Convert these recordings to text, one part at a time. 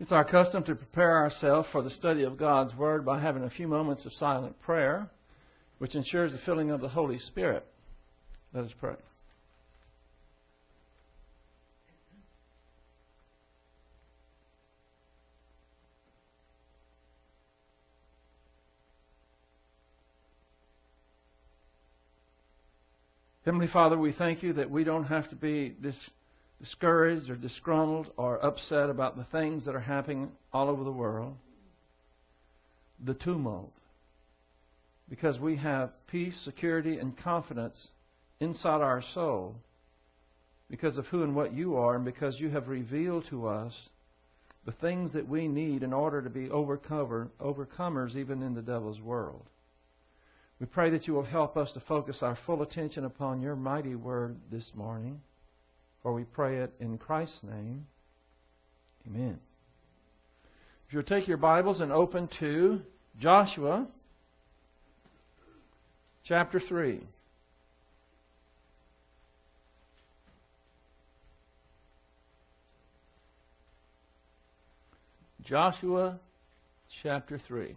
It's our custom to prepare ourselves for the study of God's Word by having a few moments of silent prayer, which ensures the filling of the Holy Spirit. Let us pray. Heavenly Father, we thank you that we don't have to be dis- discouraged or disgruntled or upset about the things that are happening all over the world, the tumult, because we have peace, security, and confidence inside our soul because of who and what you are, and because you have revealed to us the things that we need in order to be overcomers even in the devil's world. We pray that you will help us to focus our full attention upon your mighty word this morning. For we pray it in Christ's name. Amen. If you'll take your Bibles and open to Joshua chapter 3. Joshua chapter 3.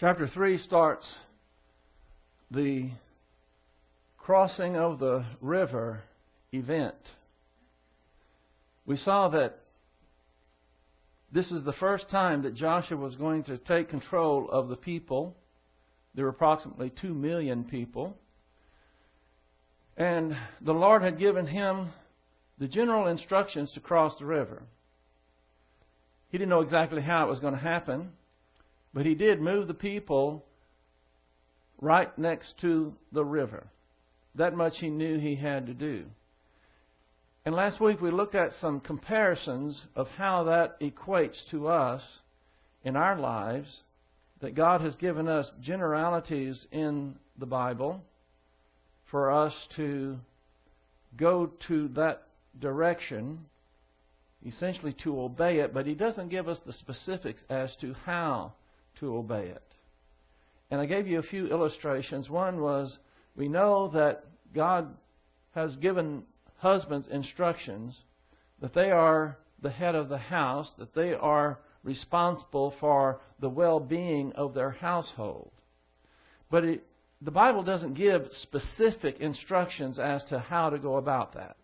Chapter 3 starts the crossing of the river event. We saw that this is the first time that Joshua was going to take control of the people. There were approximately 2 million people. And the Lord had given him the general instructions to cross the river. He didn't know exactly how it was going to happen. But he did move the people right next to the river. That much he knew he had to do. And last week we looked at some comparisons of how that equates to us in our lives. That God has given us generalities in the Bible for us to go to that direction, essentially to obey it, but He doesn't give us the specifics as to how to obey it. And I gave you a few illustrations. One was we know that God has given husbands instructions that they are the head of the house, that they are responsible for the well being of their household. But it, the Bible doesn't give specific instructions as to how to go about that.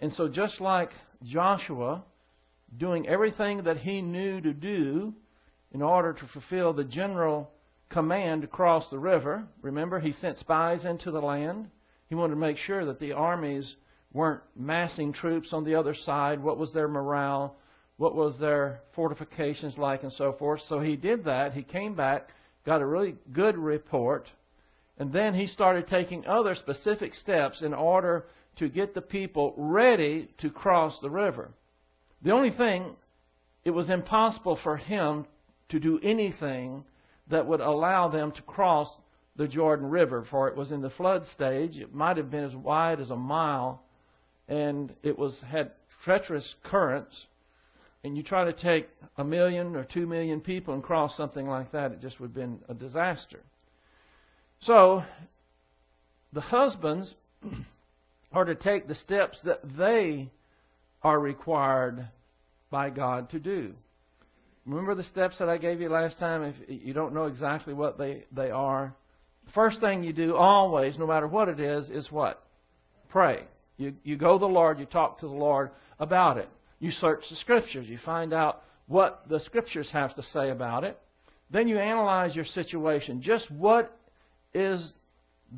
And so, just like Joshua doing everything that he knew to do in order to fulfill the general command to cross the river. Remember, he sent spies into the land. He wanted to make sure that the armies weren't massing troops on the other side. What was their morale? What was their fortifications like, and so forth. So he did that. He came back, got a really good report, and then he started taking other specific steps in order to get the people ready to cross the river. The only thing, it was impossible for him to do anything that would allow them to cross the Jordan River, for it was in the flood stage. It might have been as wide as a mile, and it was had treacherous currents. And you try to take a million or two million people and cross something like that, it just would have been a disaster. So, the husbands are to take the steps that they are required by God to do. Remember the steps that I gave you last time? If you don't know exactly what they, they are, first thing you do always, no matter what it is, is what? Pray. You, you go to the Lord, you talk to the Lord about it. You search the Scriptures, you find out what the Scriptures have to say about it. Then you analyze your situation. Just what is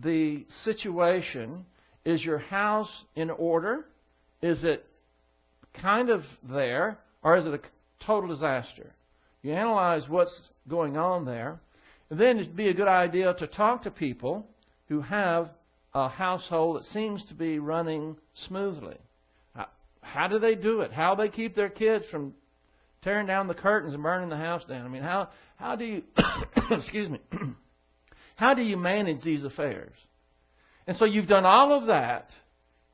the situation? Is your house in order? Is it kind of there? Or is it a total disaster? You analyze what's going on there. And then it'd be a good idea to talk to people who have a household that seems to be running smoothly. How do they do it? How do they keep their kids from tearing down the curtains and burning the house down. I mean, how how do you excuse me? how do you manage these affairs? And so you've done all of that,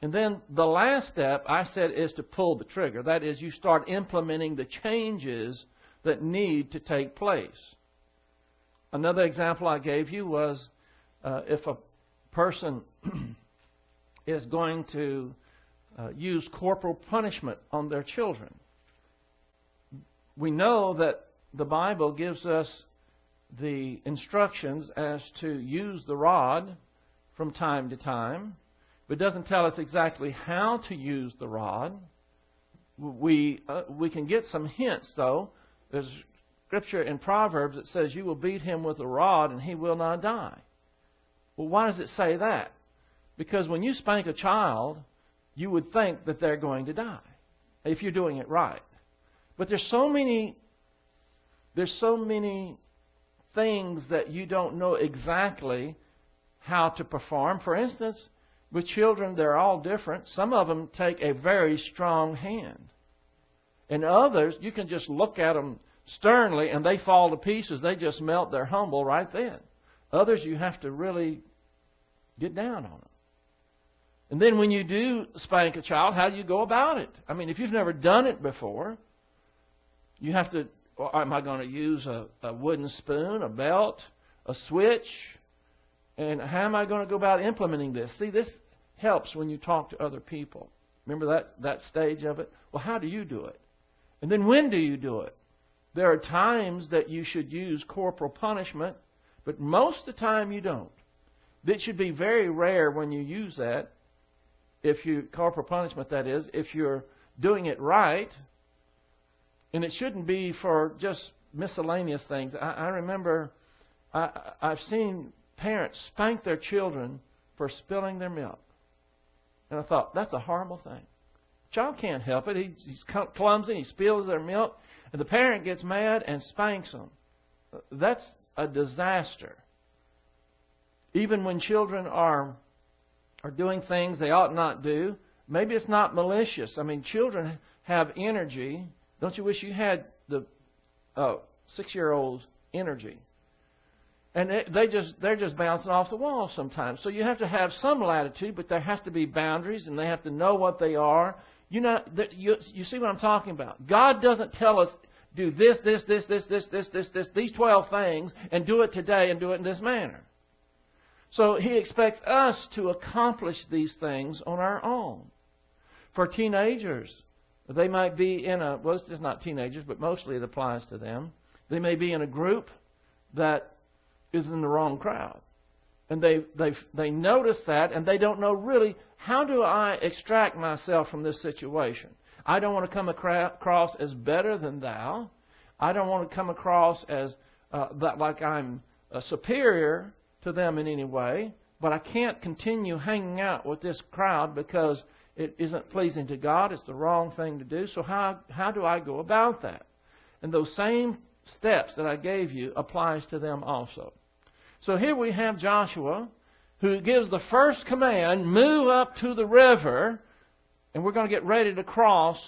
and then the last step I said is to pull the trigger. That is, you start implementing the changes that need to take place. Another example I gave you was uh, if a person is going to uh, use corporal punishment on their children. We know that the Bible gives us the instructions as to use the rod from time to time, but doesn't tell us exactly how to use the rod. We, uh, we can get some hints, though. There's scripture in Proverbs that says, You will beat him with a rod and he will not die. Well, why does it say that? Because when you spank a child, you would think that they're going to die if you're doing it right. But there's so many there's so many things that you don't know exactly how to perform. For instance, with children, they're all different. Some of them take a very strong hand. And others, you can just look at them sternly and they fall to pieces. They just melt They're humble right then. Others, you have to really get down on them. And then when you do spank a child, how do you go about it? I mean, if you've never done it before, you have to. Well, am I going to use a, a wooden spoon, a belt, a switch? And how am I going to go about implementing this? See, this helps when you talk to other people. Remember that, that stage of it? Well, how do you do it? And then when do you do it? There are times that you should use corporal punishment, but most of the time you don't. It should be very rare when you use that if you corporal punishment that is if you're doing it right and it shouldn't be for just miscellaneous things i, I remember I, i've seen parents spank their children for spilling their milk and i thought that's a horrible thing child can't help it he, he's clumsy he spills their milk and the parent gets mad and spanks them that's a disaster even when children are are doing things they ought not do. Maybe it's not malicious. I mean, children have energy. Don't you wish you had the uh, six-year-old's energy? And they just they're just bouncing off the wall sometimes. So you have to have some latitude, but there has to be boundaries, and they have to know what they are. You know, you you see what I'm talking about. God doesn't tell us do this, this, this, this, this, this, this, this, these twelve things, and do it today, and do it in this manner. So he expects us to accomplish these things on our own. For teenagers, they might be in a, well, it's not teenagers, but mostly it applies to them. They may be in a group that is in the wrong crowd. And they, they, they notice that and they don't know really how do I extract myself from this situation. I don't want to come across as better than thou. I don't want to come across as uh, that like I'm a superior to them in any way, but I can't continue hanging out with this crowd because it isn't pleasing to God. It's the wrong thing to do. So how how do I go about that? And those same steps that I gave you applies to them also. So here we have Joshua who gives the first command, move up to the river, and we're going to get ready to cross,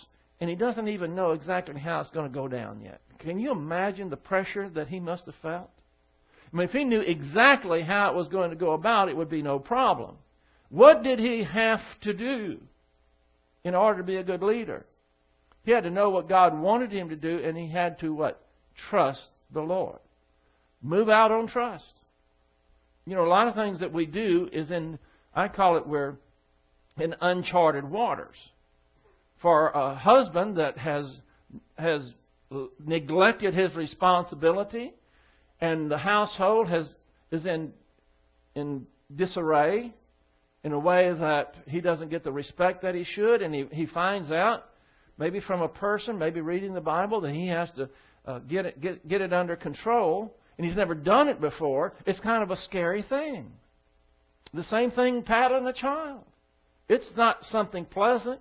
and he doesn't even know exactly how it's going to go down yet. Can you imagine the pressure that he must have felt? I mean, if he knew exactly how it was going to go about, it would be no problem. What did he have to do in order to be a good leader? He had to know what God wanted him to do, and he had to what? Trust the Lord. Move out on trust. You know, a lot of things that we do is in, I call it we're in uncharted waters. For a husband that has has neglected his responsibility, and the household has is in in disarray in a way that he doesn't get the respect that he should, and he, he finds out, maybe from a person, maybe reading the Bible, that he has to uh, get, it, get, get it under control, and he's never done it before, it's kind of a scary thing. The same thing patting a child. It's not something pleasant,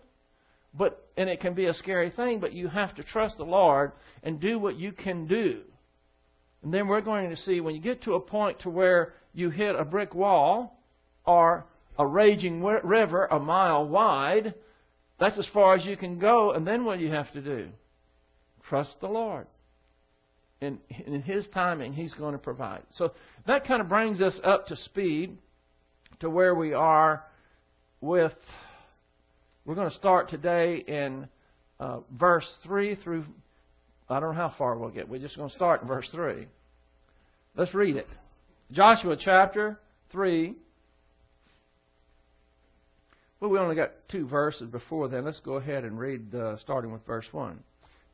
but and it can be a scary thing, but you have to trust the Lord and do what you can do and then we're going to see when you get to a point to where you hit a brick wall or a raging river a mile wide, that's as far as you can go. And then what do you have to do? trust the Lord. In, in His timing, He's going to provide. So that kind of brings us up to speed to where we are with. We're going to start today in uh, verse 3 through. I don't know how far we'll get. We're just going to start in verse 3. Let's read it. Joshua chapter 3. Well, we only got two verses before then. Let's go ahead and read uh, starting with verse 1.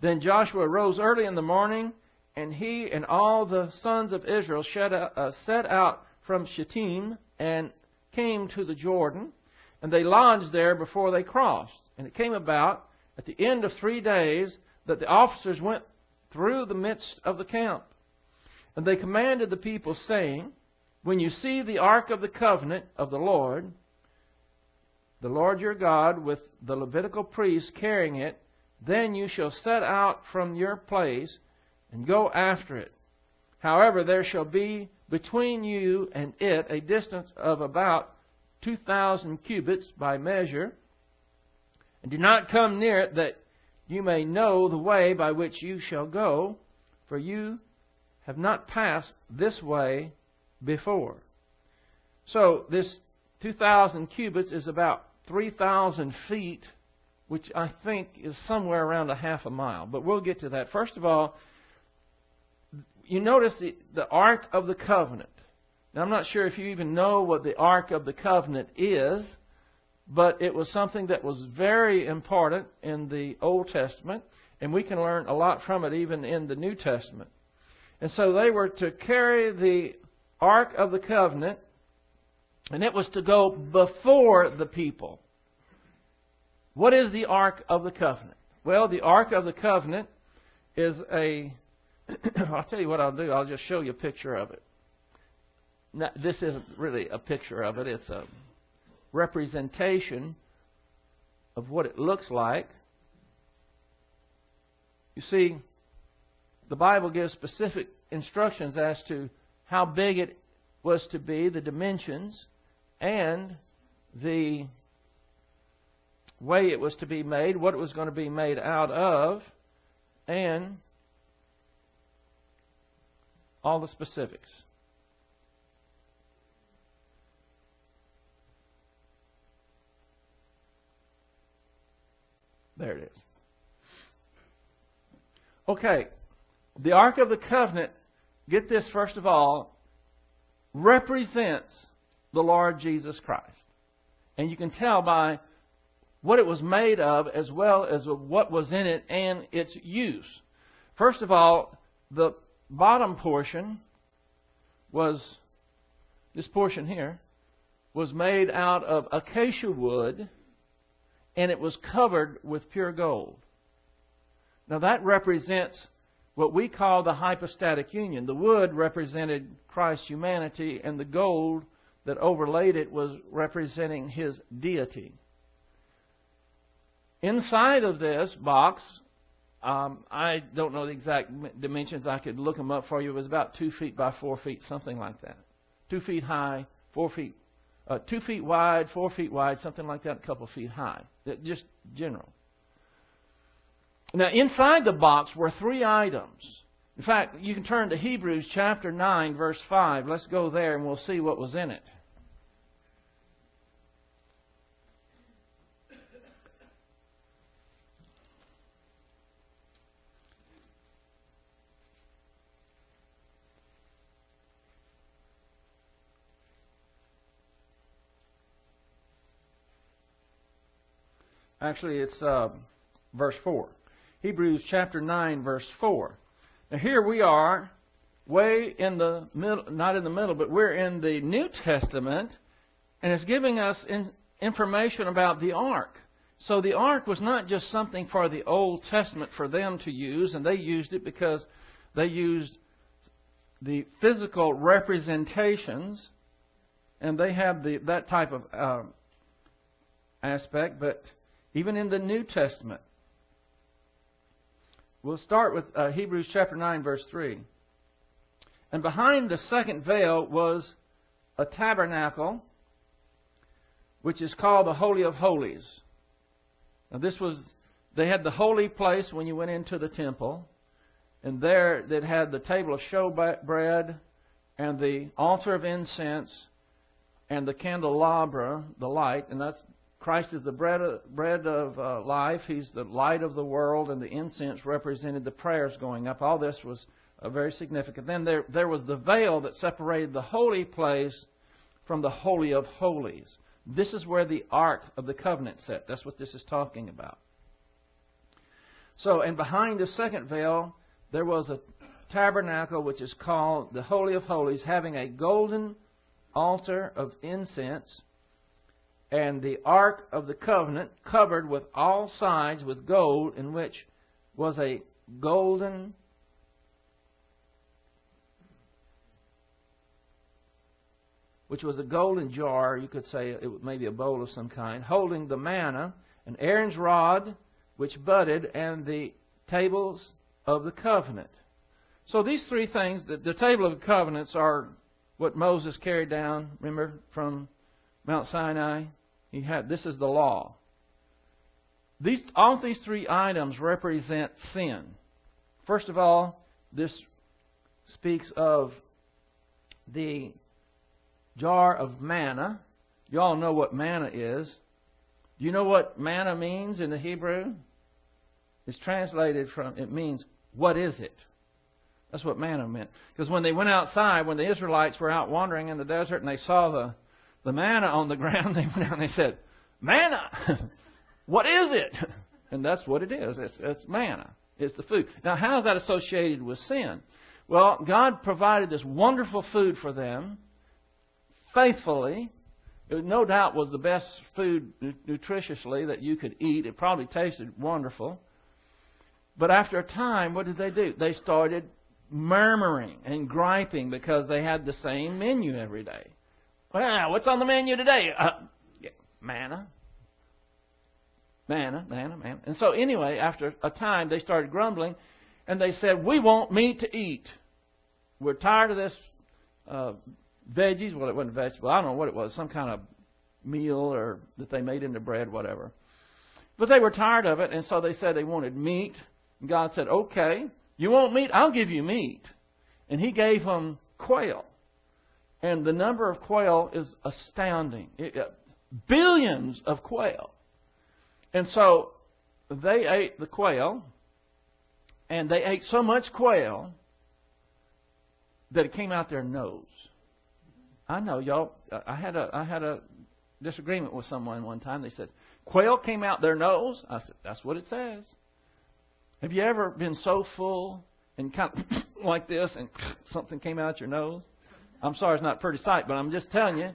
Then Joshua rose early in the morning, and he and all the sons of Israel uh, set out from Shittim and came to the Jordan, and they lodged there before they crossed. And it came about at the end of three days that the officers went through the midst of the camp. And they commanded the people, saying, When you see the ark of the covenant of the Lord, the Lord your God, with the Levitical priests carrying it, then you shall set out from your place and go after it. However, there shall be between you and it a distance of about 2,000 cubits by measure. And do not come near it that you may know the way by which you shall go, for you have not passed this way before. So, this 2,000 cubits is about 3,000 feet, which I think is somewhere around a half a mile. But we'll get to that. First of all, you notice the, the Ark of the Covenant. Now, I'm not sure if you even know what the Ark of the Covenant is, but it was something that was very important in the Old Testament, and we can learn a lot from it even in the New Testament. And so they were to carry the Ark of the Covenant and it was to go before the people. What is the Ark of the Covenant? Well, the Ark of the Covenant is a. I'll tell you what I'll do. I'll just show you a picture of it. Now, this isn't really a picture of it, it's a representation of what it looks like. You see, the Bible gives specific instructions as to how big it was to be, the dimensions, and the way it was to be made, what it was going to be made out of, and all the specifics. There it is. Okay, the Ark of the Covenant, get this first of all, represents the Lord Jesus Christ. And you can tell by what it was made of as well as what was in it and its use. First of all, the bottom portion was, this portion here, was made out of acacia wood and it was covered with pure gold. Now that represents what we call the hypostatic union. The wood represented Christ's humanity and the gold that overlaid it was representing his deity. Inside of this box, um, I don't know the exact dimensions. I could look them up for you. It was about two feet by four feet, something like that. Two feet high, four feet, uh, two feet wide, four feet wide, something like that, a couple feet high. Just general. Now, inside the box were three items. In fact, you can turn to Hebrews chapter 9, verse 5. Let's go there and we'll see what was in it. Actually, it's uh, verse 4. Hebrews chapter 9, verse 4. Now, here we are, way in the middle, not in the middle, but we're in the New Testament, and it's giving us in, information about the ark. So the ark was not just something for the Old Testament for them to use, and they used it because they used the physical representations, and they have the, that type of uh, aspect, but even in the New Testament. We'll start with uh, Hebrews chapter 9, verse 3. And behind the second veil was a tabernacle, which is called the Holy of Holies. Now, this was they had the holy place when you went into the temple, and there they had the table of showbread and the altar of incense and the candelabra, the light, and that's Christ is the bread of, bread of uh, life. He's the light of the world, and the incense represented the prayers going up. All this was uh, very significant. Then there, there was the veil that separated the holy place from the Holy of Holies. This is where the Ark of the Covenant sat. That's what this is talking about. So, and behind the second veil, there was a tabernacle which is called the Holy of Holies, having a golden altar of incense and the Ark of the Covenant covered with all sides with gold, in which was a golden which was a golden jar, you could say it was maybe a bowl of some kind, holding the manna, and Aaron's rod, which budded, and the tables of the covenant. So these three things, the, the table of the covenants are what Moses carried down, remember, from Mount Sinai. He had this is the law. These all these three items represent sin. First of all, this speaks of the jar of manna. You all know what manna is. Do you know what manna means in the Hebrew? It's translated from, it means, what is it? That's what manna meant. Because when they went outside, when the Israelites were out wandering in the desert and they saw the, the manna on the ground, they went out and they said, Manna! what is it? And that's what it is. It's, it's manna. It's the food. Now, how is that associated with sin? Well, God provided this wonderful food for them faithfully. It no doubt was the best food nutritiously that you could eat. It probably tasted wonderful. But after a time, what did they do? They started murmuring and griping because they had the same menu every day. Well, what's on the menu today? Uh, yeah, manna. Manna, manna, manna. And so, anyway, after a time, they started grumbling and they said, We want meat to eat. We're tired of this uh, veggies. Well, it wasn't vegetable. I don't know what it was. Some kind of meal or that they made into bread, whatever. But they were tired of it, and so they said they wanted meat. And God said, "Okay, you want meat? I'll give you meat." And He gave them quail, and the number of quail is astounding. It, uh, billions of quail. And so they ate the quail, and they ate so much quail that it came out their nose. I know y'all. I had a I had a disagreement with someone one time. They said quail came out their nose. I said that's what it says. Have you ever been so full and kind of like this and something came out your nose? I'm sorry, it's not a pretty sight, but I'm just telling you.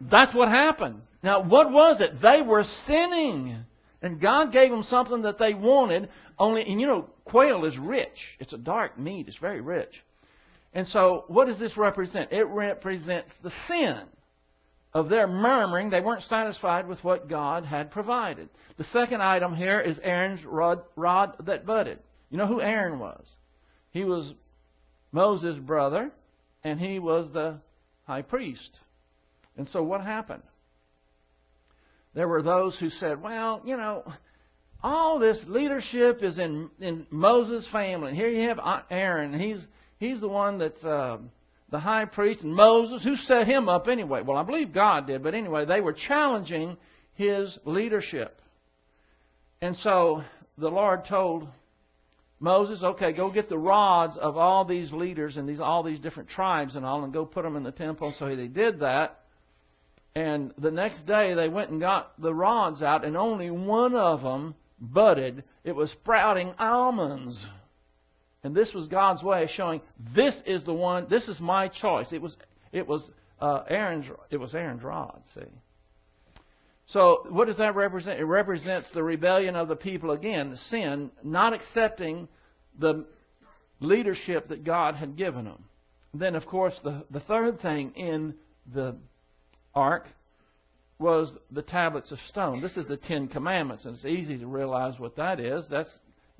That's what happened. Now, what was it? They were sinning. And God gave them something that they wanted. Only, and you know, quail is rich. It's a dark meat. It's very rich. And so, what does this represent? It represents the sin of their murmuring. They weren't satisfied with what God had provided. The second item here is Aaron's rod, rod that budded. You know who Aaron was? He was Moses' brother, and he was the high priest. And so, what happened? There were those who said, well, you know, all this leadership is in, in Moses' family. Here you have Aaron. He's He's the one that's uh, the high priest, and Moses, who set him up anyway? Well, I believe God did, but anyway, they were challenging his leadership. And so the Lord told Moses, okay, go get the rods of all these leaders and these all these different tribes and all, and go put them in the temple. So they did that. And the next day they went and got the rods out, and only one of them budded. It was sprouting almonds. And this was God's way of showing this is the one, this is my choice. It was it was uh, Aaron's it was Aaron's rod, see. So what does that represent? It represents the rebellion of the people again, sin, not accepting the leadership that God had given them. then of course the, the third thing in the ark was the tablets of stone. This is the Ten Commandments, and it's easy to realize what that is. That's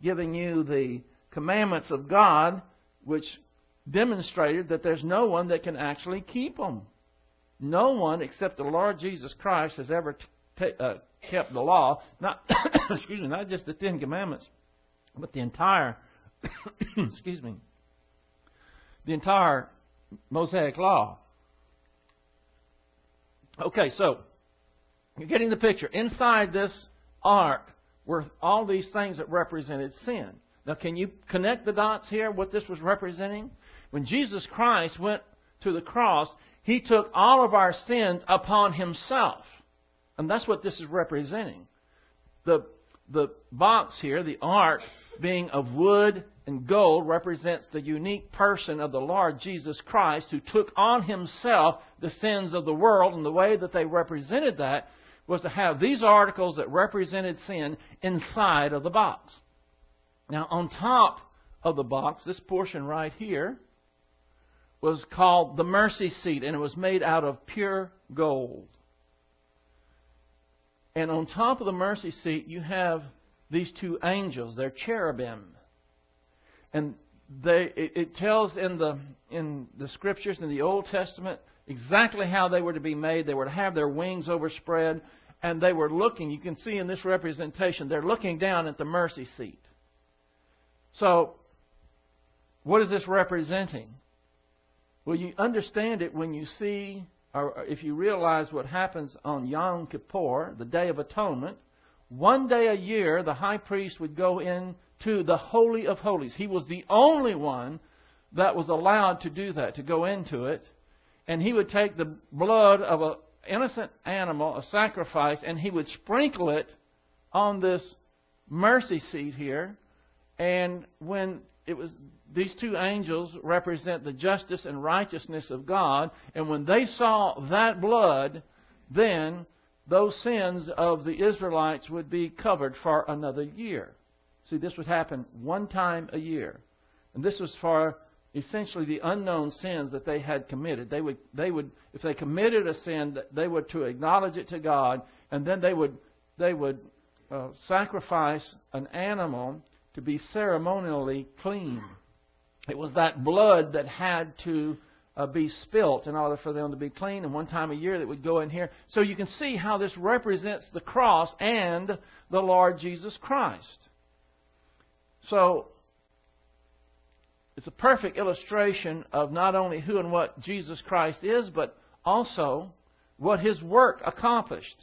giving you the commandments of God, which demonstrated that there's no one that can actually keep them. No one except the Lord Jesus Christ has ever uh, kept the law, not excuse me, not just the Ten Commandments, but the entire excuse me, the entire Mosaic law. Okay, so you're getting the picture. Inside this ark were all these things that represented sin. Now, can you connect the dots here? What this was representing? When Jesus Christ went to the cross, he took all of our sins upon himself. And that's what this is representing. The, the box here, the ark, being of wood and gold, represents the unique person of the Lord Jesus Christ who took on himself the sins of the world. And the way that they represented that was to have these articles that represented sin inside of the box. Now, on top of the box, this portion right here, was called the mercy seat, and it was made out of pure gold. And on top of the mercy seat, you have these two angels. They're cherubim. And they, it, it tells in the, in the scriptures in the Old Testament exactly how they were to be made. They were to have their wings overspread, and they were looking. You can see in this representation, they're looking down at the mercy seat. So, what is this representing? Well, you understand it when you see, or if you realize what happens on Yom Kippur, the Day of Atonement. One day a year, the high priest would go into the Holy of Holies. He was the only one that was allowed to do that, to go into it. And he would take the blood of an innocent animal, a sacrifice, and he would sprinkle it on this mercy seat here. And when it was these two angels represent the justice and righteousness of God, and when they saw that blood, then those sins of the Israelites would be covered for another year. See, this would happen one time a year. And this was for essentially the unknown sins that they had committed. They would, they would, if they committed a sin, they were to acknowledge it to God, and then they would, they would uh, sacrifice an animal to be ceremonially clean. It was that blood that had to uh, be spilt in order for them to be clean, and one time a year that would go in here. So you can see how this represents the cross and the Lord Jesus Christ. So it's a perfect illustration of not only who and what Jesus Christ is, but also what his work accomplished.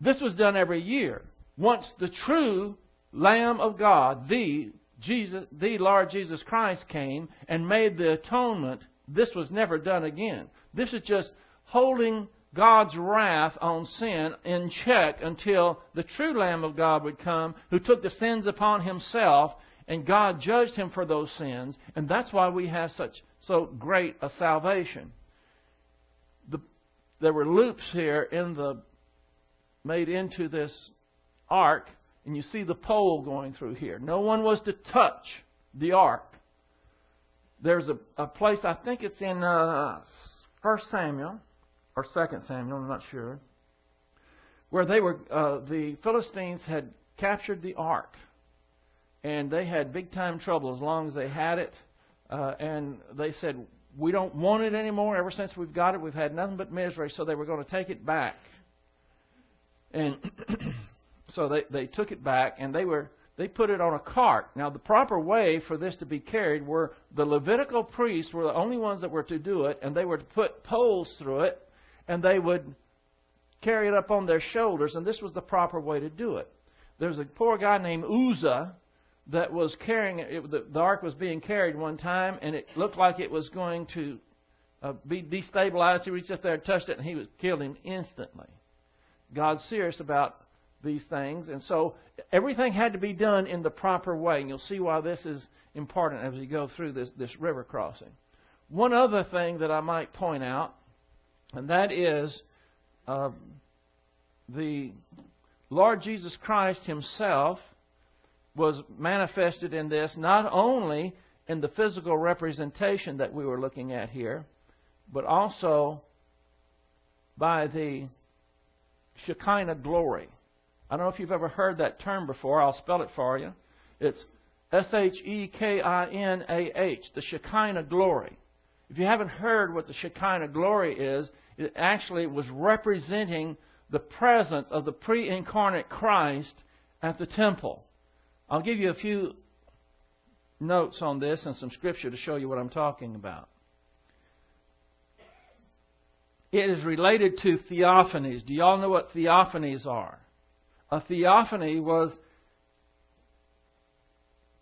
This was done every year. Once the true Lamb of God, the Jesus, the Lord Jesus Christ came and made the atonement, this was never done again. This is just holding God's wrath on sin in check until the true Lamb of God would come who took the sins upon himself and God judged him for those sins and that's why we have such so great a salvation. The, there were loops here in the made into this ark and you see the pole going through here. No one was to touch the ark. There's a, a place, I think it's in uh, 1 Samuel or 2 Samuel, I'm not sure, where they were, uh, the Philistines had captured the ark. And they had big time trouble as long as they had it. Uh, and they said, We don't want it anymore. Ever since we've got it, we've had nothing but misery. So they were going to take it back. And so they, they took it back and they were they put it on a cart. Now the proper way for this to be carried were the Levitical priests were the only ones that were to do it, and they were to put poles through it, and they would carry it up on their shoulders, and this was the proper way to do it. There's a poor guy named Uzzah that was carrying it. The, the ark was being carried one time, and it looked like it was going to uh, be destabilized. He reached up there and touched it, and he was killed him instantly. God's serious about these things. And so everything had to be done in the proper way. And you'll see why this is important as we go through this, this river crossing. One other thing that I might point out, and that is uh, the Lord Jesus Christ Himself was manifested in this not only in the physical representation that we were looking at here, but also by the Shekinah glory. I don't know if you've ever heard that term before. I'll spell it for you. It's S H E K I N A H, the Shekinah glory. If you haven't heard what the Shekinah glory is, it actually was representing the presence of the pre incarnate Christ at the temple. I'll give you a few notes on this and some scripture to show you what I'm talking about. It is related to theophanies. Do y'all know what theophanies are? A theophany was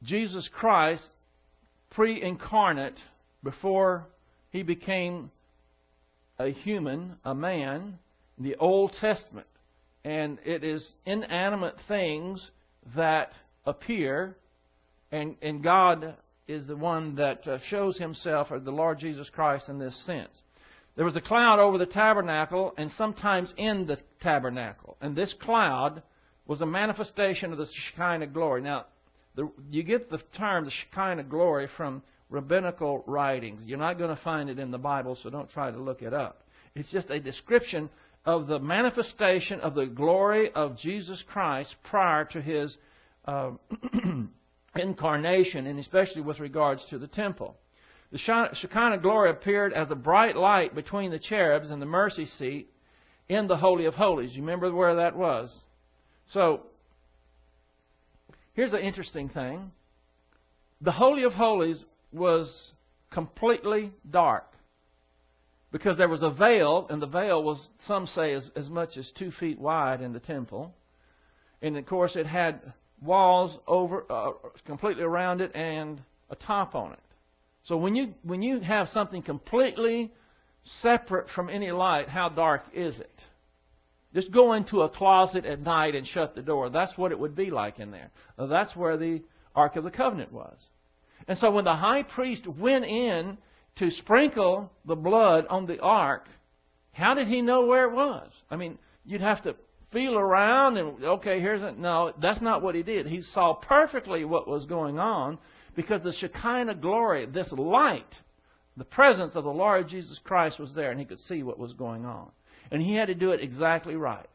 Jesus Christ pre incarnate before he became a human, a man, the Old Testament. And it is inanimate things that appear, and, and God is the one that uh, shows himself, or the Lord Jesus Christ, in this sense. There was a cloud over the tabernacle, and sometimes in the tabernacle. And this cloud was a manifestation of the Shekinah glory. Now, the, you get the term the Shekinah glory from rabbinical writings. You're not going to find it in the Bible, so don't try to look it up. It's just a description of the manifestation of the glory of Jesus Christ prior to his uh, incarnation, and especially with regards to the temple. The Shekinah glory appeared as a bright light between the cherubs and the mercy seat in the Holy of Holies. You remember where that was? So, here's an interesting thing. The Holy of Holies was completely dark because there was a veil, and the veil was, some say, as, as much as two feet wide in the temple. And of course, it had walls over uh, completely around it and a top on it. So when you when you have something completely separate from any light, how dark is it? Just go into a closet at night and shut the door. That's what it would be like in there. That's where the Ark of the Covenant was. And so when the high priest went in to sprinkle the blood on the ark, how did he know where it was? I mean, you'd have to feel around and, okay, here's it. No, that's not what he did. He saw perfectly what was going on because the Shekinah glory, this light, the presence of the Lord Jesus Christ was there and he could see what was going on. And he had to do it exactly right.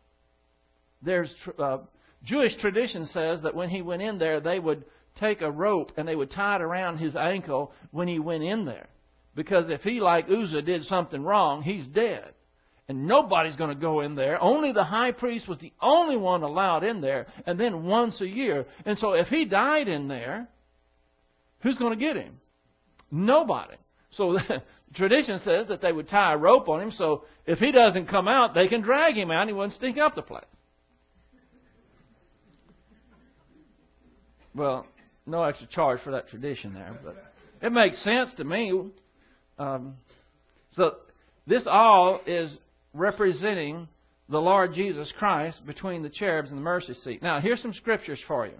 There's uh, Jewish tradition says that when he went in there, they would take a rope and they would tie it around his ankle when he went in there. Because if he, like Uzzah, did something wrong, he's dead. And nobody's going to go in there. Only the high priest was the only one allowed in there, and then once a year. And so if he died in there, who's going to get him? Nobody. So tradition says that they would tie a rope on him, so if he doesn't come out, they can drag him out and he wouldn't stink up the place. Well, no extra charge for that tradition there, but it makes sense to me. Um, so this all is representing the Lord Jesus Christ between the cherubs and the mercy seat. Now, here's some scriptures for you.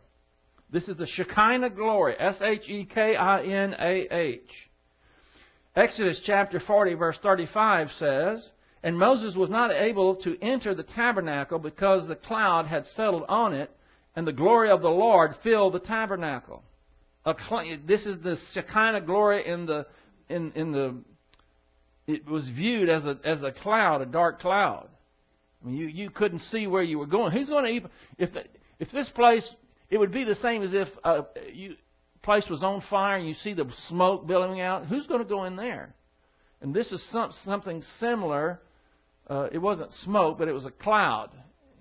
This is the Shekinah glory, S H E K I N A H. Exodus chapter 40, verse 35 says, And Moses was not able to enter the tabernacle because the cloud had settled on it, and the glory of the Lord filled the tabernacle. This is the Shekinah glory in the in in the it was viewed as a as a cloud, a dark cloud. I mean, you you couldn't see where you were going. Who's going to even if the, if this place? It would be the same as if uh, you place was on fire and you see the smoke billowing out. Who's going to go in there? And this is some, something similar. Uh, it wasn't smoke, but it was a cloud.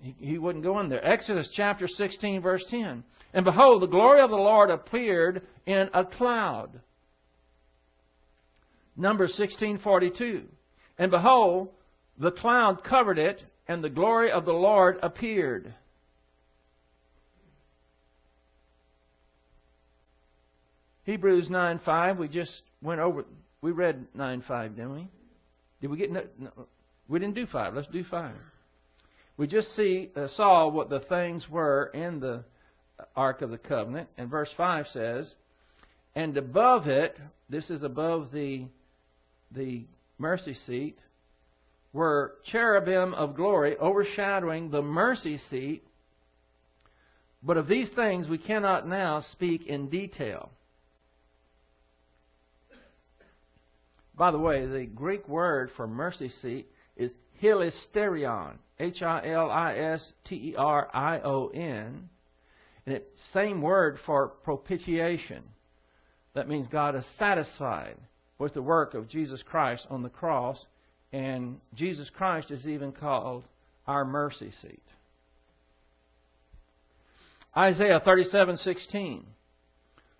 He, he wouldn't go in there. Exodus chapter 16, verse 10. And behold, the glory of the Lord appeared in a cloud. Numbers 16:42. And behold, the cloud covered it, and the glory of the Lord appeared. Hebrews 9:5. We just went over. We read 9:5, didn't we? Did we get? No, no, we didn't do five. Let's do five. We just see uh, saw what the things were in the Ark of the Covenant, and verse five says, "And above it, this is above the the mercy seat were cherubim of glory overshadowing the mercy seat. But of these things we cannot now speak in detail. By the way, the Greek word for mercy seat is hilasterion, H I L I S T E R I O N. And it's same word for propitiation. That means God is satisfied with the work of Jesus Christ on the cross, and Jesus Christ is even called our mercy seat. Isaiah 37:16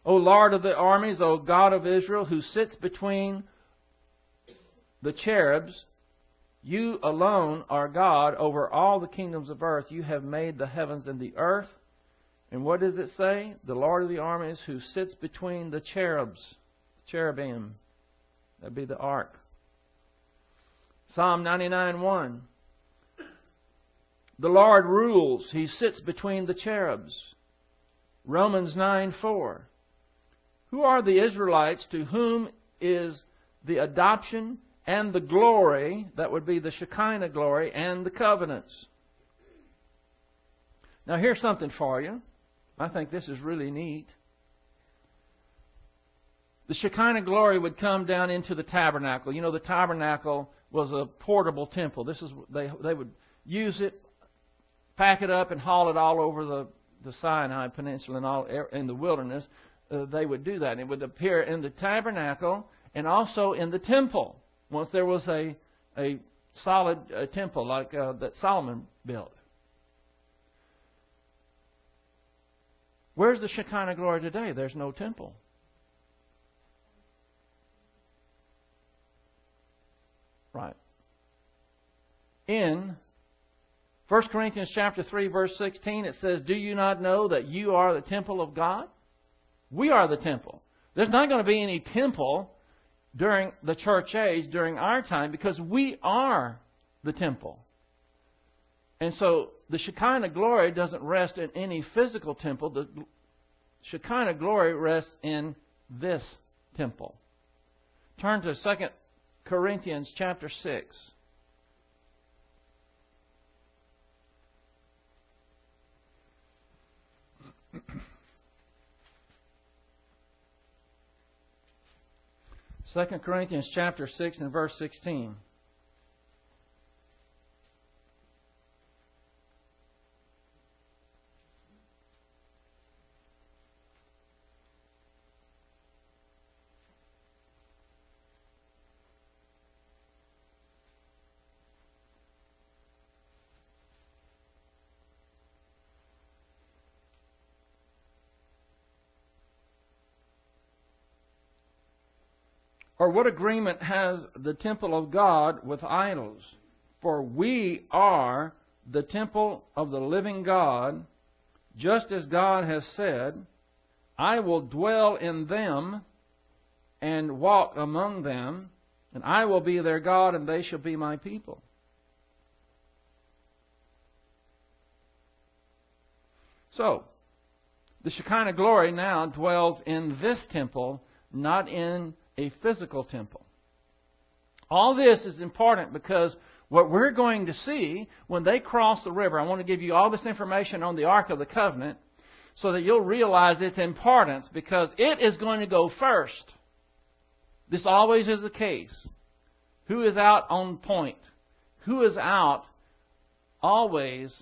O Lord of the armies, O God of Israel, who sits between the cherubs, you alone are God over all the kingdoms of earth. You have made the heavens and the earth. And what does it say? The Lord of the armies who sits between the cherubs, cherubim. That'd be the ark. Psalm 99:1. The Lord rules. He sits between the cherubs. Romans 9:4. Who are the Israelites to whom is the adoption and the glory, that would be the Shekinah glory, and the covenants? Now, here's something for you. I think this is really neat. The Shekinah glory would come down into the tabernacle. You know, the tabernacle was a portable temple. This is they they would use it, pack it up, and haul it all over the the Sinai Peninsula and all in the wilderness uh, they would do that. It would appear in the tabernacle and also in the temple. Once there was a a solid temple like uh, that Solomon built. Where's the Shekinah glory today? There's no temple. Right. In 1 Corinthians chapter 3 verse 16 it says, "Do you not know that you are the temple of God?" We are the temple. There's not going to be any temple during the church age, during our time, because we are the temple. And so the Shekinah glory doesn't rest in any physical temple. The Shekinah glory rests in this temple. Turn to 2 Corinthians chapter 6. 2 Corinthians chapter 6 and verse 16. Or what agreement has the temple of God with idols? For we are the temple of the living God, just as God has said, I will dwell in them and walk among them, and I will be their God, and they shall be my people. So, the Shekinah glory now dwells in this temple, not in a physical temple. All this is important because what we're going to see when they cross the river, I want to give you all this information on the Ark of the Covenant so that you'll realize its importance because it is going to go first. This always is the case. Who is out on point? Who is out always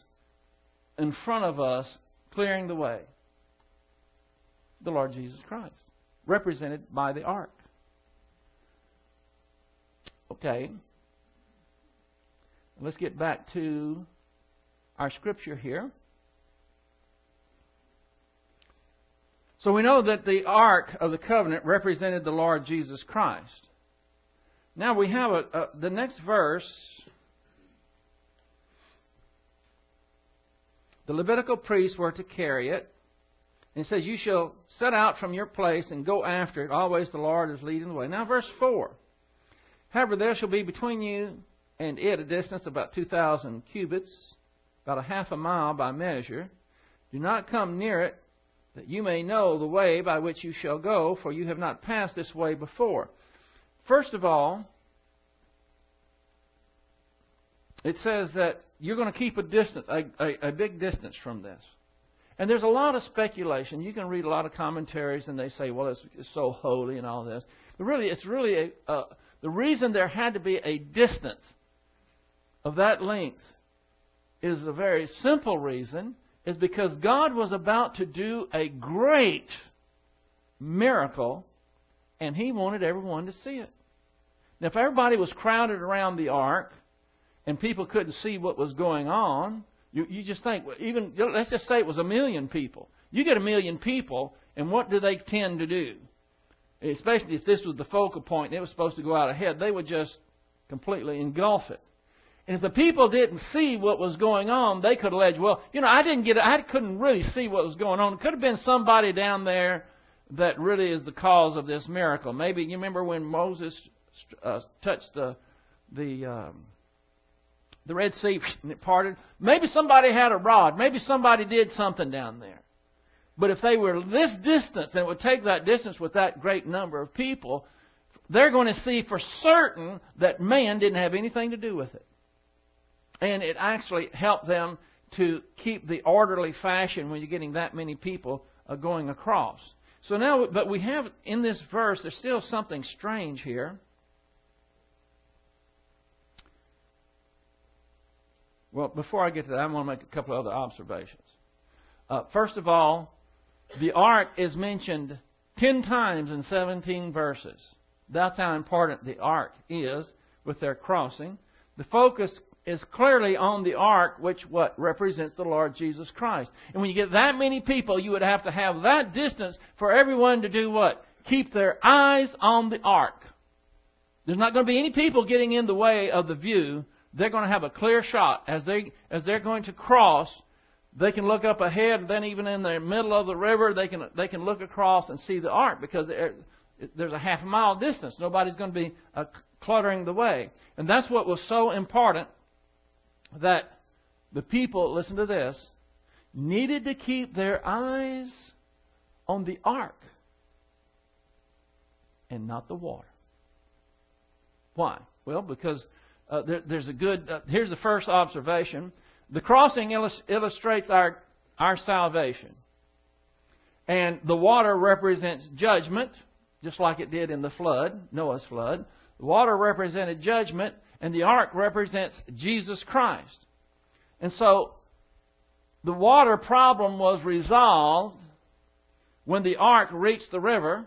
in front of us clearing the way? The Lord Jesus Christ, represented by the ark. Okay. Let's get back to our scripture here. So we know that the Ark of the Covenant represented the Lord Jesus Christ. Now we have a, a, the next verse. The Levitical priests were to carry it. And it says, You shall set out from your place and go after it. Always the Lord is leading the way. Now, verse 4. However, there shall be between you and it a distance about 2,000 cubits, about a half a mile by measure. Do not come near it, that you may know the way by which you shall go, for you have not passed this way before. First of all, it says that you're going to keep a distance, a, a, a, big distance from this. And there's a lot of speculation. You can read a lot of commentaries, and they say, "Well, it's, it's so holy and all this." But really, it's really a, a, the reason there had to be a distance of that length is a very simple reason is because God was about to do a great miracle and he wanted everyone to see it. Now if everybody was crowded around the ark and people couldn't see what was going on, you, you just think, even, let's just say it was a million people. You get a million people, and what do they tend to do? Especially if this was the focal point and it was supposed to go out ahead, they would just completely engulf it. And if the people didn't see what was going on, they could allege, well, you know, I didn't get, it. I couldn't really see what was going on. It could have been somebody down there that really is the cause of this miracle. Maybe you remember when Moses uh, touched the the um, the Red Sea and it parted. Maybe somebody had a rod. Maybe somebody did something down there. But if they were this distance, and would take that distance with that great number of people, they're going to see for certain that man didn't have anything to do with it. And it actually helped them to keep the orderly fashion when you're getting that many people uh, going across. So now, but we have in this verse, there's still something strange here. Well, before I get to that, I want to make a couple of other observations. Uh, first of all, the ark is mentioned 10 times in 17 verses. That's how important the ark is with their crossing. The focus is clearly on the ark, which what represents the Lord Jesus Christ. And when you get that many people, you would have to have that distance for everyone to do what? Keep their eyes on the ark. There's not going to be any people getting in the way of the view. They're going to have a clear shot as they as they're going to cross. They can look up ahead, and then even in the middle of the river, they can they can look across and see the ark because there's a half mile distance. Nobody's going to be uh, cluttering the way, and that's what was so important that the people, listen to this, needed to keep their eyes on the ark and not the water. Why? Well, because uh, there, there's a good. Uh, here's the first observation. The crossing illustrates our our salvation, and the water represents judgment, just like it did in the flood, Noah's flood. The water represented judgment, and the ark represents Jesus Christ. And so the water problem was resolved when the ark reached the river.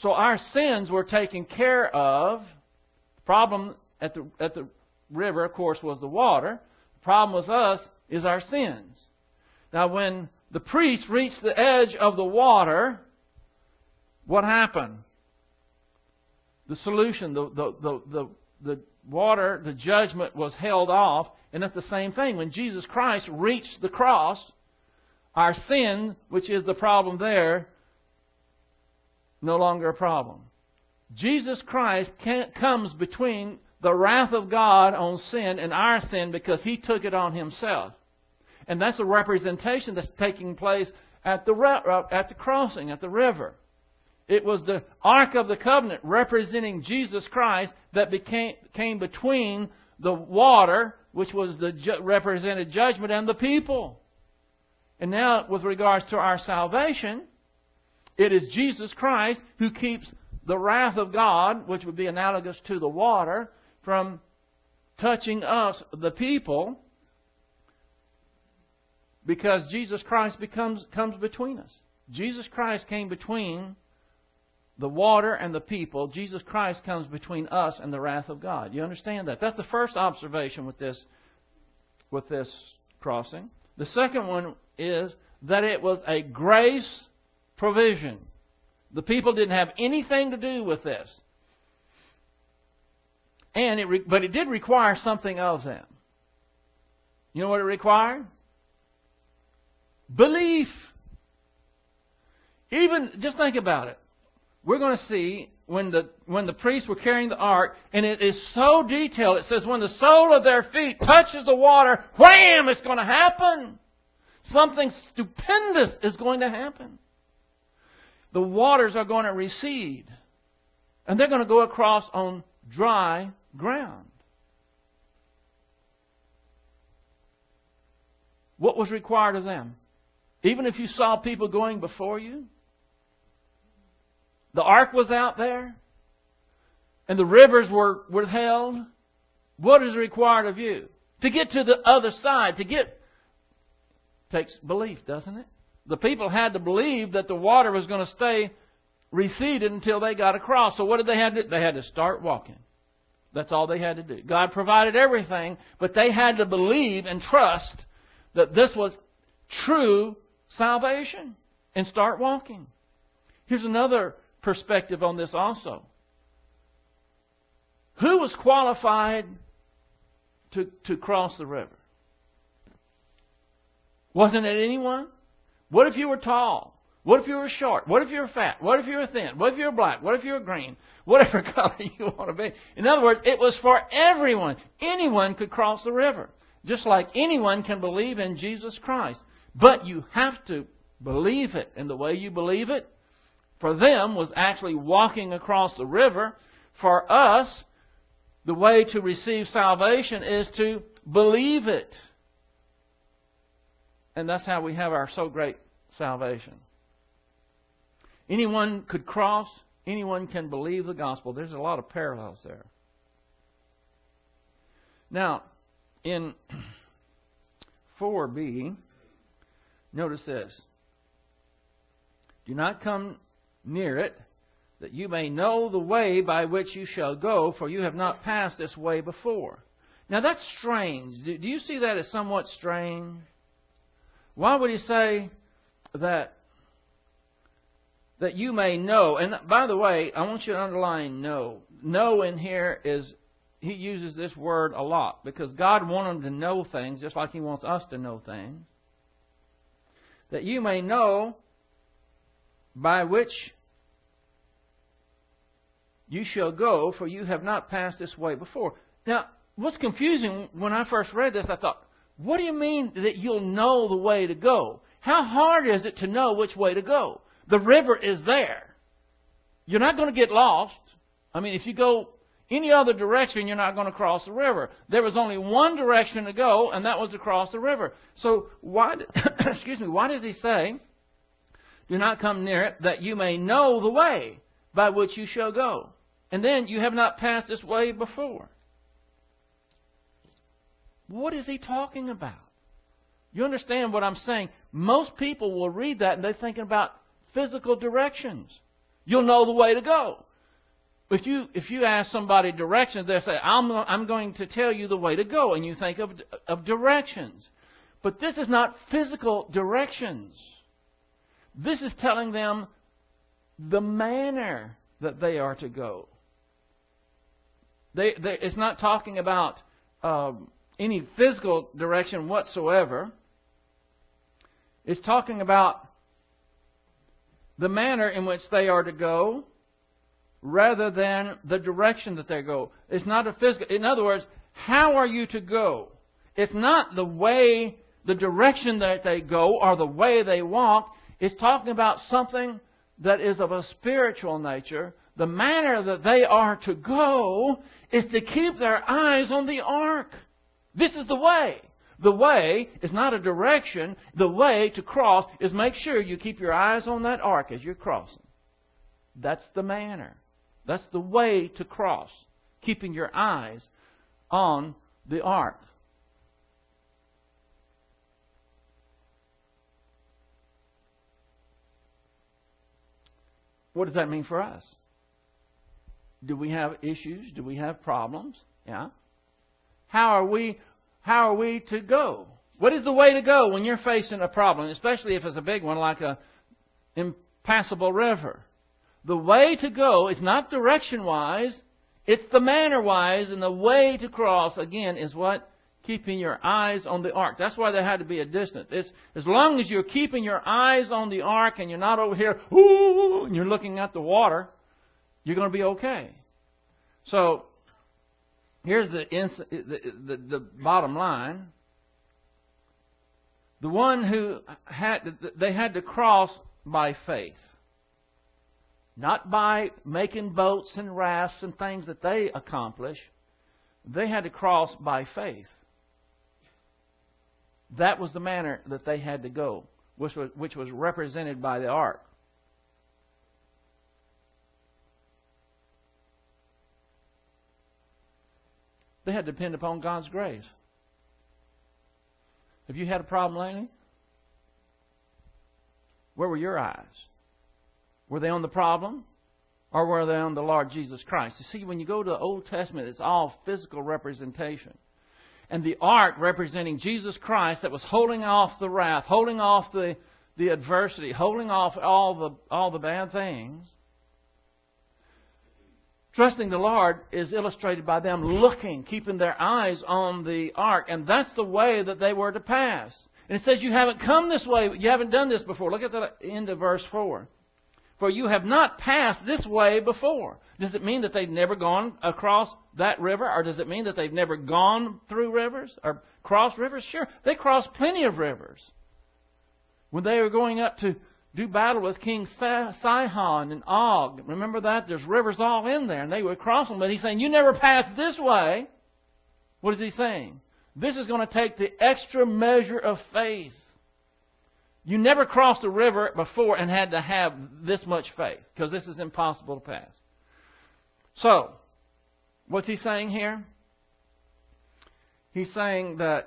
So our sins were taken care of. The problem at the, at the river, of course, was the water. Problem with us is our sins. Now, when the priest reached the edge of the water, what happened? The solution, the, the, the, the water, the judgment was held off. And it's the same thing. When Jesus Christ reached the cross, our sin, which is the problem there, no longer a problem. Jesus Christ comes between the wrath of God on sin and our sin because he took it on himself. And that's a representation that's taking place at the, uh, at the crossing, at the river. It was the Ark of the Covenant representing Jesus Christ that became, came between the water, which was the ju- represented judgment, and the people. And now, with regards to our salvation, it is Jesus Christ who keeps the wrath of God, which would be analogous to the water, from touching us, the people, because Jesus Christ becomes comes between us. Jesus Christ came between the water and the people, Jesus Christ comes between us and the wrath of God. You understand that? That's the first observation with this with this crossing. The second one is that it was a grace provision. The people didn't have anything to do with this. And it re- but it did require something of them. You know what it required? Belief. Even just think about it we're going to see when the when the priests were carrying the ark, and it is so detailed. It says when the sole of their feet touches the water, wham! It's going to happen. Something stupendous is going to happen. The waters are going to recede, and they're going to go across on dry ground. What was required of them? Even if you saw people going before you, the ark was out there, and the rivers were withheld. What is required of you? To get to the other side, to get, takes belief, doesn't it? The people had to believe that the water was going to stay receded until they got across. So what did they have to do? They had to start walking. That's all they had to do. God provided everything, but they had to believe and trust that this was true salvation and start walking. Here's another perspective on this also. Who was qualified to, to cross the river? Wasn't it anyone? What if you were tall? What if you were short? What if you were fat? What if you were thin? What if you were black? What if you were green? Whatever color you want to be. In other words, it was for everyone. Anyone could cross the river. Just like anyone can believe in Jesus Christ. But you have to believe it. And the way you believe it, for them, was actually walking across the river. For us, the way to receive salvation is to believe it. And that's how we have our so great salvation. Anyone could cross, anyone can believe the gospel. There's a lot of parallels there. Now, in 4b, notice this. Do not come near it, that you may know the way by which you shall go, for you have not passed this way before. Now that's strange. Do you see that as somewhat strange? Why would he say that that you may know? And by the way, I want you to underline know. Know in here is he uses this word a lot because God wanted them to know things just like he wants us to know things. That you may know by which you shall go, for you have not passed this way before. Now, what's confusing when I first read this, I thought, what do you mean that you'll know the way to go? How hard is it to know which way to go? The river is there. You're not going to get lost. I mean, if you go any other direction, you're not going to cross the river. There was only one direction to go, and that was to cross the river. So why, excuse me, why does he say, "Do not come near it, that you may know the way by which you shall go"? And then you have not passed this way before. What is he talking about? You understand what I'm saying? Most people will read that and they're thinking about physical directions. You'll know the way to go. If you if you ask somebody directions, they'll say, "I'm I'm going to tell you the way to go," and you think of of directions. But this is not physical directions. This is telling them the manner that they are to go. They, they, it's not talking about um, any physical direction whatsoever. It's talking about the manner in which they are to go rather than the direction that they go. It's not a physical. In other words, how are you to go? It's not the way, the direction that they go or the way they walk. It's talking about something that is of a spiritual nature. The manner that they are to go is to keep their eyes on the ark. This is the way. The way is not a direction. The way to cross is make sure you keep your eyes on that ark as you're crossing. That's the manner. That's the way to cross. Keeping your eyes on the ark. What does that mean for us? Do we have issues? Do we have problems? Yeah. How are we how are we to go? What is the way to go when you're facing a problem, especially if it's a big one like a impassable river? The way to go is not direction wise, it's the manner wise, and the way to cross, again, is what? Keeping your eyes on the ark. That's why there had to be a distance. It's, as long as you're keeping your eyes on the ark and you're not over here, ooh, and you're looking at the water, you're going to be okay. So, here's the, the, the, the bottom line. The one who had, they had to cross by faith. Not by making boats and rafts and things that they accomplish. They had to cross by faith. That was the manner that they had to go, which was, which was represented by the ark. They had to depend upon God's grace. Have you had a problem lately? Where were your eyes? Were they on the problem? or were they on the Lord Jesus Christ? You see, when you go to the Old Testament, it's all physical representation. And the ark representing Jesus Christ that was holding off the wrath, holding off the, the adversity, holding off all the, all the bad things. Trusting the Lord is illustrated by them looking, keeping their eyes on the ark. And that's the way that they were to pass. And it says, You haven't come this way, you haven't done this before. Look at the end of verse 4. For you have not passed this way before. Does it mean that they've never gone across that river? Or does it mean that they've never gone through rivers or crossed rivers? Sure, they crossed plenty of rivers. When they were going up to do battle with King Sihon and Og, remember that? There's rivers all in there, and they would cross them. But he's saying, You never passed this way. What is he saying? This is going to take the extra measure of faith. You never crossed a river before and had to have this much faith because this is impossible to pass. So, what's he saying here? He's saying that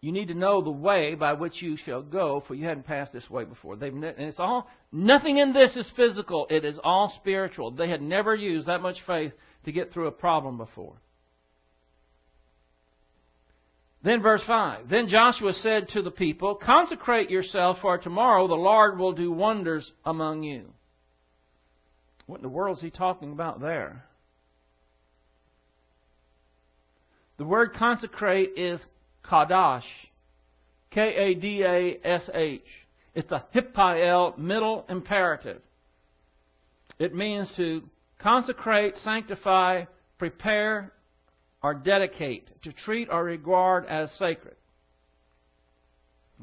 you need to know the way by which you shall go, for you hadn't passed this way before. They've ne- and it's all nothing in this is physical; it is all spiritual. They had never used that much faith to get through a problem before. Then verse 5. Then Joshua said to the people, Consecrate yourself, for tomorrow the Lord will do wonders among you. What in the world is he talking about there? The word consecrate is kadash. K A D A S H. It's a hithpael middle imperative. It means to consecrate, sanctify, prepare, or dedicate, to treat or regard as sacred.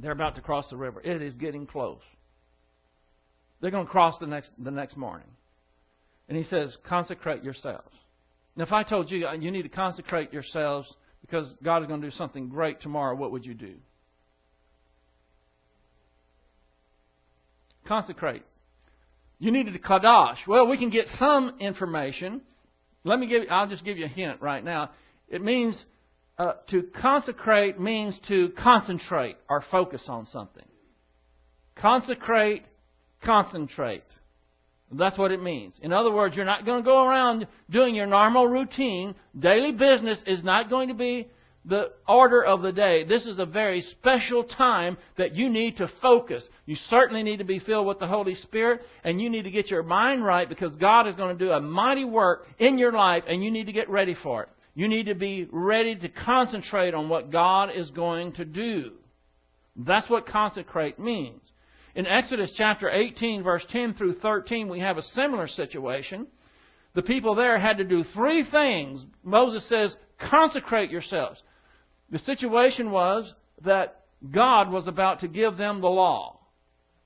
They're about to cross the river. It is getting close. They're going to cross the next, the next morning. And he says, consecrate yourselves. Now, if I told you uh, you need to consecrate yourselves because God is going to do something great tomorrow, what would you do? Consecrate. You needed to kadash. Well, we can get some information. Let me give. I'll just give you a hint right now. It means uh, to consecrate means to concentrate or focus on something. Consecrate, concentrate. That's what it means. In other words, you're not going to go around doing your normal routine. Daily business is not going to be the order of the day. This is a very special time that you need to focus. You certainly need to be filled with the Holy Spirit and you need to get your mind right because God is going to do a mighty work in your life and you need to get ready for it. You need to be ready to concentrate on what God is going to do. That's what consecrate means. In Exodus chapter 18, verse 10 through 13, we have a similar situation. The people there had to do three things. Moses says, consecrate yourselves. The situation was that God was about to give them the law.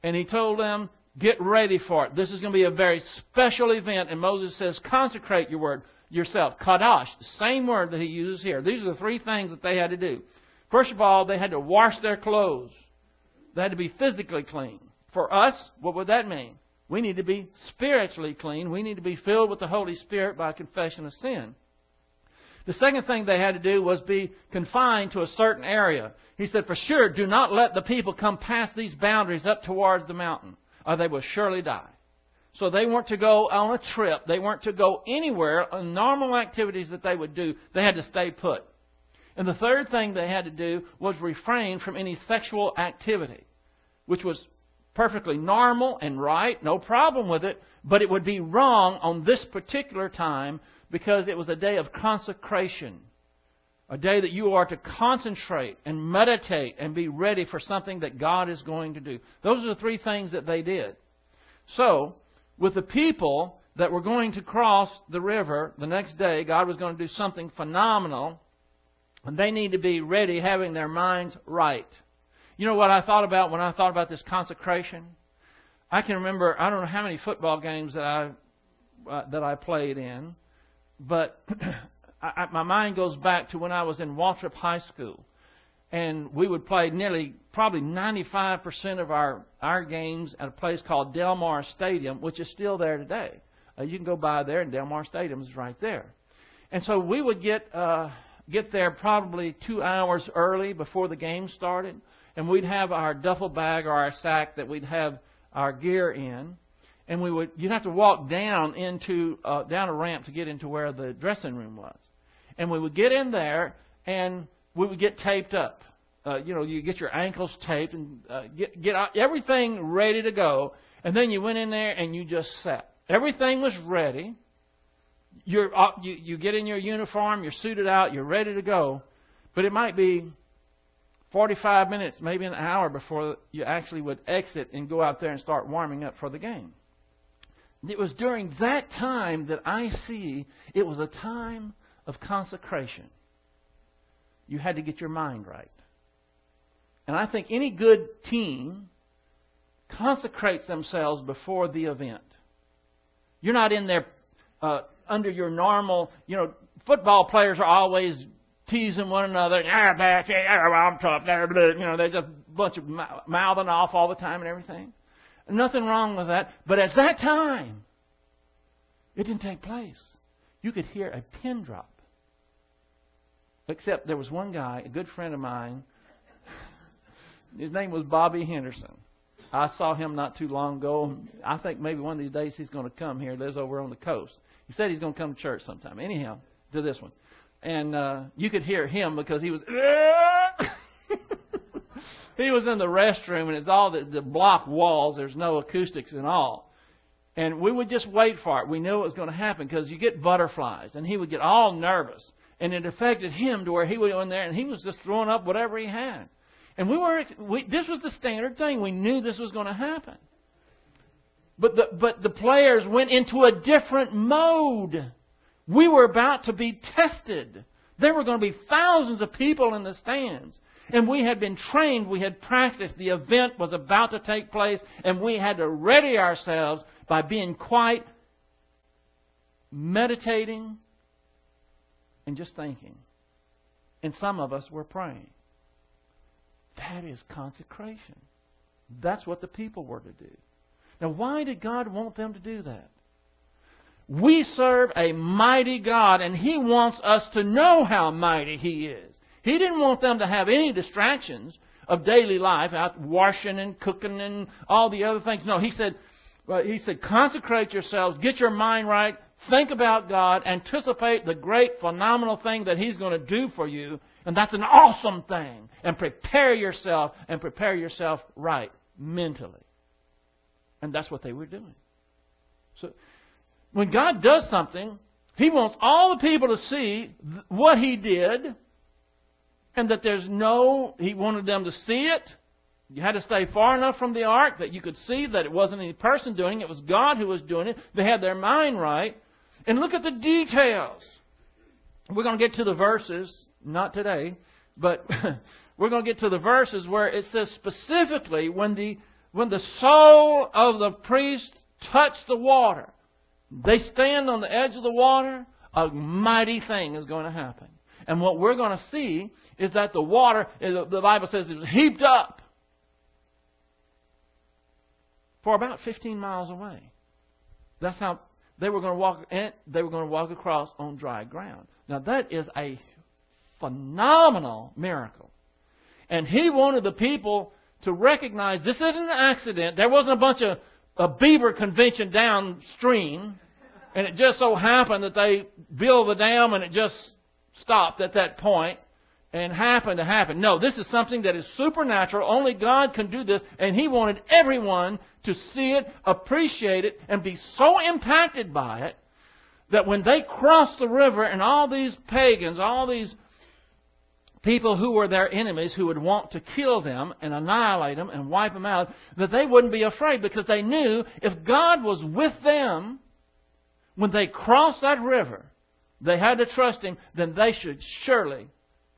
And he told them, get ready for it. This is going to be a very special event. And Moses says, consecrate your word yourself. Kadash, the same word that he uses here. These are the three things that they had to do. First of all, they had to wash their clothes. They had to be physically clean. For us, what would that mean? We need to be spiritually clean. We need to be filled with the Holy Spirit by confession of sin. The second thing they had to do was be confined to a certain area. He said, For sure, do not let the people come past these boundaries up towards the mountain, or they will surely die. So they weren't to go on a trip. They weren't to go anywhere on normal activities that they would do. They had to stay put. And the third thing they had to do was refrain from any sexual activity, which was perfectly normal and right, no problem with it, but it would be wrong on this particular time because it was a day of consecration. A day that you are to concentrate and meditate and be ready for something that God is going to do. Those are the three things that they did. So, with the people that were going to cross the river the next day, God was going to do something phenomenal, and they need to be ready, having their minds right. You know what I thought about when I thought about this consecration? I can remember I don't know how many football games that I uh, that I played in, but I, my mind goes back to when I was in Waltrip High School and we would play nearly probably 95% of our our games at a place called Delmar Stadium, which is still there today. Uh, you can go by there, and Delmar Stadium is right there. And so we would get uh, get there probably two hours early before the game started, and we'd have our duffel bag or our sack that we'd have our gear in, and we would you'd have to walk down into uh, down a ramp to get into where the dressing room was, and we would get in there and we would get taped up. Uh, you know, you get your ankles taped and uh, get get everything ready to go, and then you went in there and you just sat. Everything was ready. You're uh, you you get in your uniform, you're suited out, you're ready to go, but it might be 45 minutes, maybe an hour before you actually would exit and go out there and start warming up for the game. It was during that time that I see it was a time of consecration. You had to get your mind right. And I think any good team consecrates themselves before the event. You're not in there uh, under your normal, you know, football players are always teasing one another. Ah, yeah, I'm tough. You know, they're just a bunch of mouthing off all the time and everything. Nothing wrong with that. But at that time, it didn't take place. You could hear a pin drop. Except there was one guy, a good friend of mine. His name was Bobby Henderson. I saw him not too long ago. I think maybe one of these days he's going to come here. He lives over on the coast. He said he's going to come to church sometime. Anyhow, to this one. And uh, you could hear him because he was. he was in the restroom, and it's all the, the block walls. There's no acoustics at all. And we would just wait for it. We knew it was going to happen because you get butterflies, and he would get all nervous. And it affected him to where he would go in there and he was just throwing up whatever he had. And we were we, this was the standard thing. We knew this was going to happen. But the, but the players went into a different mode. We were about to be tested. There were going to be thousands of people in the stands. And we had been trained, we had practiced. The event was about to take place, and we had to ready ourselves by being quite meditating and just thinking. And some of us were praying. That is consecration. That's what the people were to do. Now, why did God want them to do that? We serve a mighty God, and He wants us to know how mighty He is. He didn't want them to have any distractions of daily life, out washing and cooking and all the other things. No, He said, He said, consecrate yourselves, get your mind right, think about God, anticipate the great, phenomenal thing that He's going to do for you, and that's an awesome thing. And prepare yourself, and prepare yourself right mentally. And that's what they were doing. So, when God does something, He wants all the people to see what He did, and that there's no, He wanted them to see it. You had to stay far enough from the ark that you could see that it wasn't any person doing it, it was God who was doing it. They had their mind right. And look at the details. We're going to get to the verses, not today, but we're going to get to the verses where it says specifically when the when the sole of the priest touched the water, they stand on the edge of the water, a mighty thing is going to happen. And what we're going to see is that the water, the Bible says, it was heaped up for about 15 miles away. That's how they were going to walk and they were going to walk across on dry ground. Now that is a phenomenal miracle. And he wanted the people to recognize this isn't an accident. There wasn't a bunch of a beaver convention downstream, and it just so happened that they built the dam and it just stopped at that point and happened to happen. No, this is something that is supernatural. Only God can do this, and He wanted everyone to see it, appreciate it, and be so impacted by it that when they crossed the river and all these pagans, all these people who were their enemies who would want to kill them and annihilate them and wipe them out, that they wouldn't be afraid because they knew if God was with them when they crossed that river, they had to trust Him, then they should surely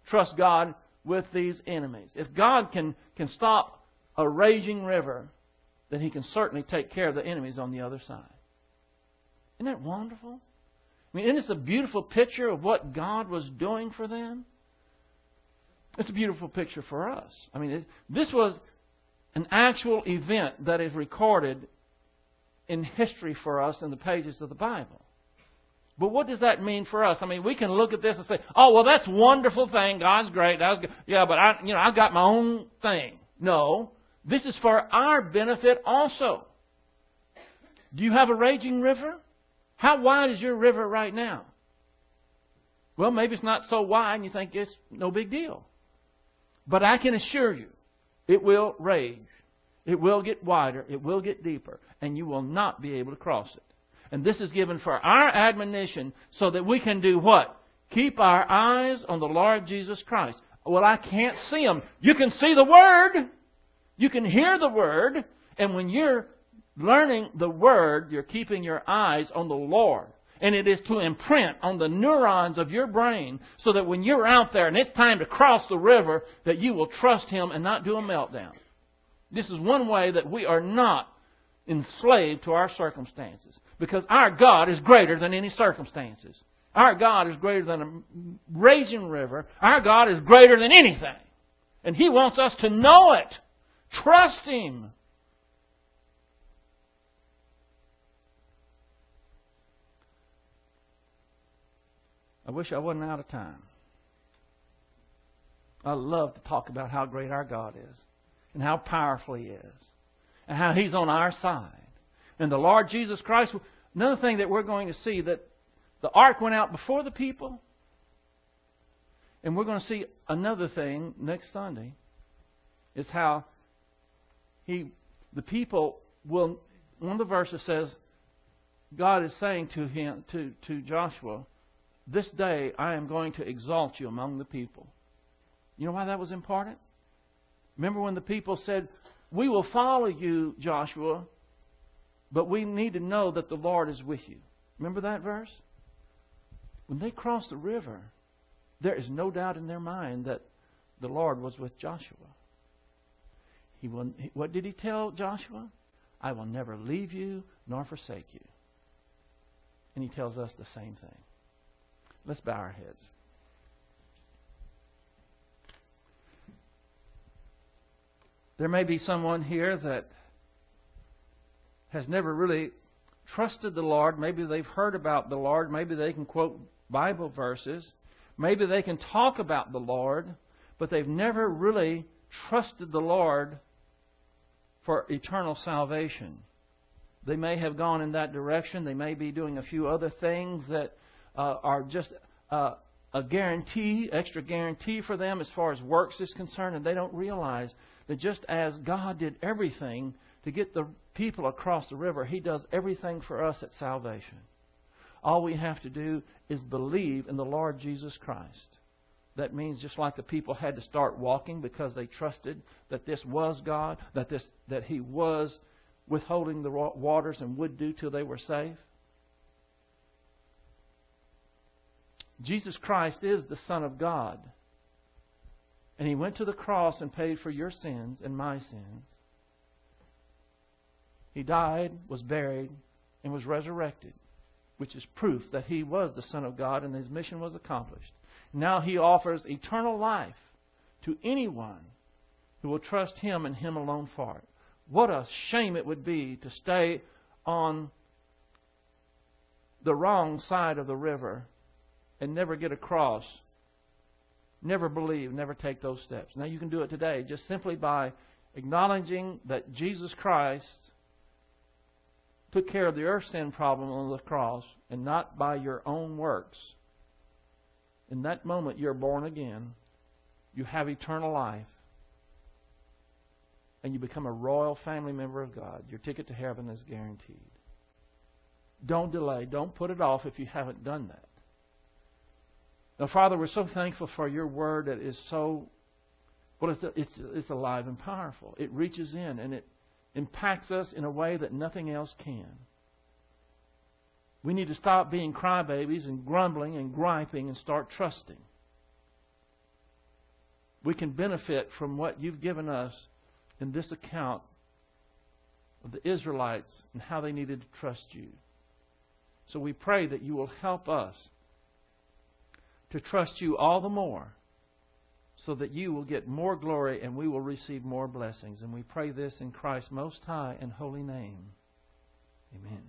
trust God with these enemies. If God can, can stop a raging river, then He can certainly take care of the enemies on the other side. Isn't that wonderful? I mean, isn't this a beautiful picture of what God was doing for them? It's a beautiful picture for us. I mean, it, this was an actual event that is recorded in history for us in the pages of the Bible. But what does that mean for us? I mean, we can look at this and say, "Oh, well, that's a wonderful thing. God's great. That's good. Yeah, but I, you know, I've got my own thing. No, this is for our benefit also. Do you have a raging river? How wide is your river right now? Well, maybe it's not so wide and you think it's no big deal. But I can assure you, it will rage. It will get wider. It will get deeper. And you will not be able to cross it. And this is given for our admonition so that we can do what? Keep our eyes on the Lord Jesus Christ. Well, I can't see Him. You can see the Word. You can hear the Word. And when you're learning the Word, you're keeping your eyes on the Lord. And it is to imprint on the neurons of your brain so that when you're out there and it's time to cross the river, that you will trust Him and not do a meltdown. This is one way that we are not enslaved to our circumstances. Because our God is greater than any circumstances. Our God is greater than a raging river. Our God is greater than anything. And He wants us to know it. Trust Him. I wish I wasn't out of time. I love to talk about how great our God is and how powerful He is and how He's on our side. And the Lord Jesus Christ, another thing that we're going to see that the ark went out before the people. And we're going to see another thing next Sunday is how he the people will one of the verses says God is saying to him to, to Joshua, This day I am going to exalt you among the people. You know why that was important? Remember when the people said, We will follow you, Joshua, but we need to know that the Lord is with you. Remember that verse? When they crossed the river, there is no doubt in their mind that the Lord was with Joshua. He will, what did he tell Joshua? I will never leave you nor forsake you. And he tells us the same thing. Let's bow our heads. There may be someone here that has never really trusted the Lord. Maybe they've heard about the Lord. Maybe they can quote Bible verses. Maybe they can talk about the Lord, but they've never really trusted the Lord for eternal salvation. They may have gone in that direction. They may be doing a few other things that uh, are just uh, a guarantee, extra guarantee for them as far as works is concerned, and they don't realize that just as God did everything to get the people across the river, He does everything for us at salvation. All we have to do is believe in the Lord Jesus Christ. That means just like the people had to start walking because they trusted that this was God, that this that He was withholding the waters and would do till they were safe. Jesus Christ is the Son of God. And He went to the cross and paid for your sins and my sins. He died, was buried, and was resurrected, which is proof that He was the Son of God and His mission was accomplished. Now He offers eternal life to anyone who will trust Him and Him alone for it. What a shame it would be to stay on the wrong side of the river and never get across never believe, never take those steps. Now you can do it today just simply by acknowledging that Jesus Christ took care of the earth sin problem on the cross and not by your own works. In that moment, you're born again. You have eternal life. And you become a royal family member of God. Your ticket to heaven is guaranteed. Don't delay. Don't put it off if you haven't done that. Now, Father, we're so thankful for your word that is so, well, it's, it's, it's alive and powerful. It reaches in and it impacts us in a way that nothing else can. We need to stop being crybabies and grumbling and griping and start trusting. We can benefit from what you've given us in this account of the Israelites and how they needed to trust you. So we pray that you will help us to trust you all the more so that you will get more glory and we will receive more blessings. And we pray this in Christ's most high and holy name. Amen.